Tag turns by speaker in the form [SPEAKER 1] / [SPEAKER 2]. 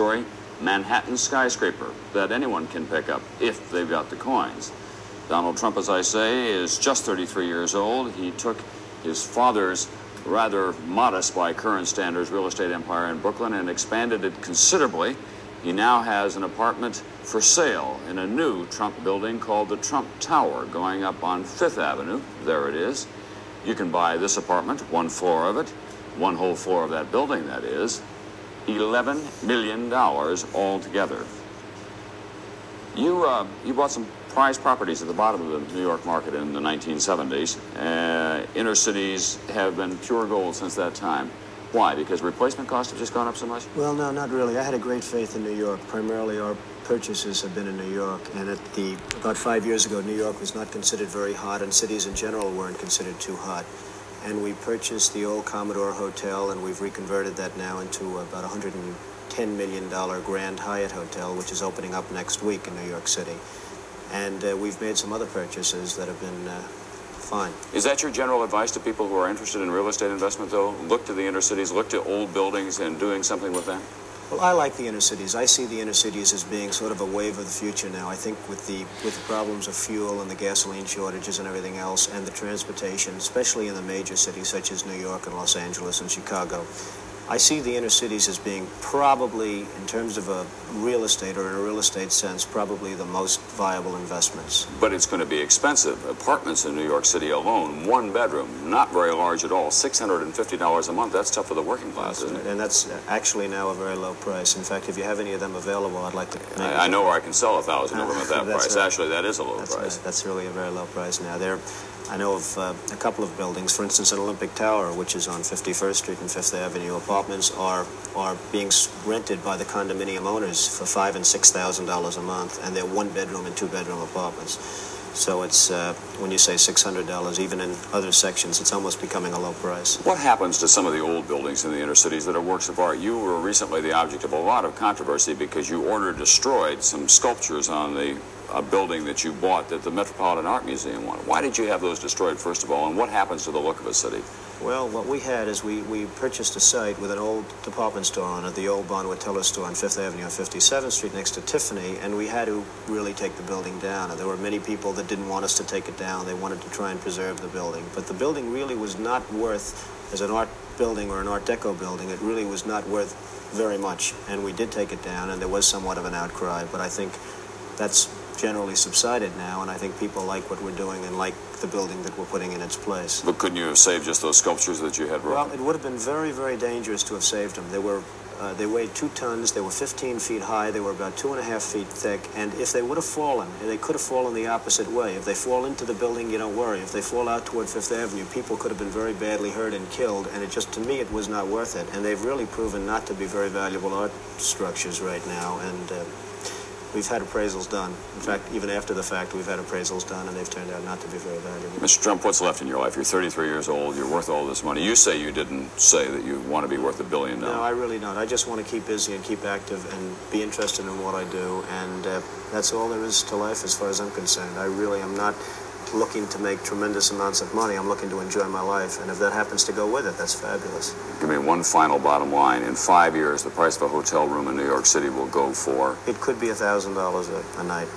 [SPEAKER 1] story Manhattan skyscraper that anyone can pick up if they've got the coins. Donald Trump, as I say, is just 33 years old. He took his father's rather modest by current standards real estate empire in Brooklyn and expanded it considerably. He now has an apartment for sale in a new Trump building called the Trump Tower going up on Fifth Avenue. There it is. You can buy this apartment, one floor of it, one whole floor of that building, that is, $11 million altogether. You, uh, you bought some prize properties at the bottom of the New York market in the 1970s. Uh, inner cities have been pure gold since that time. Why? Because replacement costs have just gone up so much?
[SPEAKER 2] Well, no, not really. I had a great faith in New York. Primarily, our purchases have been in New York. And at the about five years ago, New York was not considered very hot, and cities in general weren't considered too hot. And we purchased the old Commodore Hotel, and we've reconverted that now into about 110 million dollar Grand Hyatt Hotel, which is opening up next week in New York City. And uh, we've made some other purchases that have been uh, fine.
[SPEAKER 1] Is that your general advice to people who are interested in real estate investment, though? Look to the inner cities, look to old buildings and doing something with them?
[SPEAKER 2] Well, I like the inner cities. I see the inner cities as being sort of a wave of the future now. I think with the with the problems of fuel and the gasoline shortages and everything else, and the transportation, especially in the major cities such as New York and Los Angeles and Chicago, I see the inner cities as being probably, in terms of a real estate or in a real estate sense, probably the most viable investments.
[SPEAKER 1] But it's going to be expensive. Apartments in New York City alone, one bedroom, not very large at all, $650 a month. That's tough for the working class,
[SPEAKER 2] that's
[SPEAKER 1] isn't
[SPEAKER 2] right.
[SPEAKER 1] it?
[SPEAKER 2] And that's actually now a very low price. In fact, if you have any of them available, I'd like to.
[SPEAKER 1] I, I know where I can sell a thousand of them at that price.
[SPEAKER 2] right.
[SPEAKER 1] Actually, that is a low
[SPEAKER 2] That's,
[SPEAKER 1] price.
[SPEAKER 2] right. that's really a very low price now. There, I know of uh, a couple of buildings. For instance, an Olympic Tower, which is on 51st Street and Fifth Avenue. Apartments are are being rented by the condominium owners for five and six thousand dollars a month, and they're one bedroom and two bedroom apartments. So it's uh, when you say six hundred dollars, even in other sections, it's almost becoming a low price.
[SPEAKER 1] What happens to some of the old buildings in the inner cities that are works of art? You were recently the object of a lot of controversy because you ordered destroyed some sculptures on the uh, building that you bought that the Metropolitan Art Museum wanted. Why did you have those destroyed, first of all, and what happens to the look of a city?
[SPEAKER 2] Well, what we had is we, we purchased a site with an old department store on it, the old Bonwit Teller store on Fifth Avenue on 57th Street next to Tiffany, and we had to really take the building down. And there were many people that didn't want us to take it down. They wanted to try and preserve the building. But the building really was not worth, as an art building or an Art Deco building, it really was not worth very much. And we did take it down, and there was somewhat of an outcry, but I think that's generally subsided now, and I think people like what we're doing and like the building that we're putting in its place.
[SPEAKER 1] But couldn't you have saved just those sculptures that you had
[SPEAKER 2] Well, it would have been very, very dangerous to have saved them. They were, uh, they weighed two tons. They were 15 feet high. They were about two and a half feet thick. And if they would have fallen, they could have fallen the opposite way. If they fall into the building, you don't worry. If they fall out toward Fifth Avenue, people could have been very badly hurt and killed. And it just, to me, it was not worth it. And they've really proven not to be very valuable art structures right now. And uh, we've had appraisals done. In fact, even after the fact, we've had appraisals done, and they've turned out not to be very valuable.
[SPEAKER 1] Mr. Trump, what's left in your life? You're 33 years old. You're worth all this money. You say you didn't say that you want to be worth a billion
[SPEAKER 2] dollars.
[SPEAKER 1] No.
[SPEAKER 2] I really don't. I just want to keep busy and keep active and be interested in what I do, and uh, that's all there is to life as far as I'm concerned. I really am not looking to make tremendous amounts of money. I'm looking to enjoy my life, and if that happens to go with it, that's fabulous.
[SPEAKER 1] Give me one final bottom line. In five years, the price of a hotel room in New York City will go for
[SPEAKER 2] It could be a thousand dollars a night.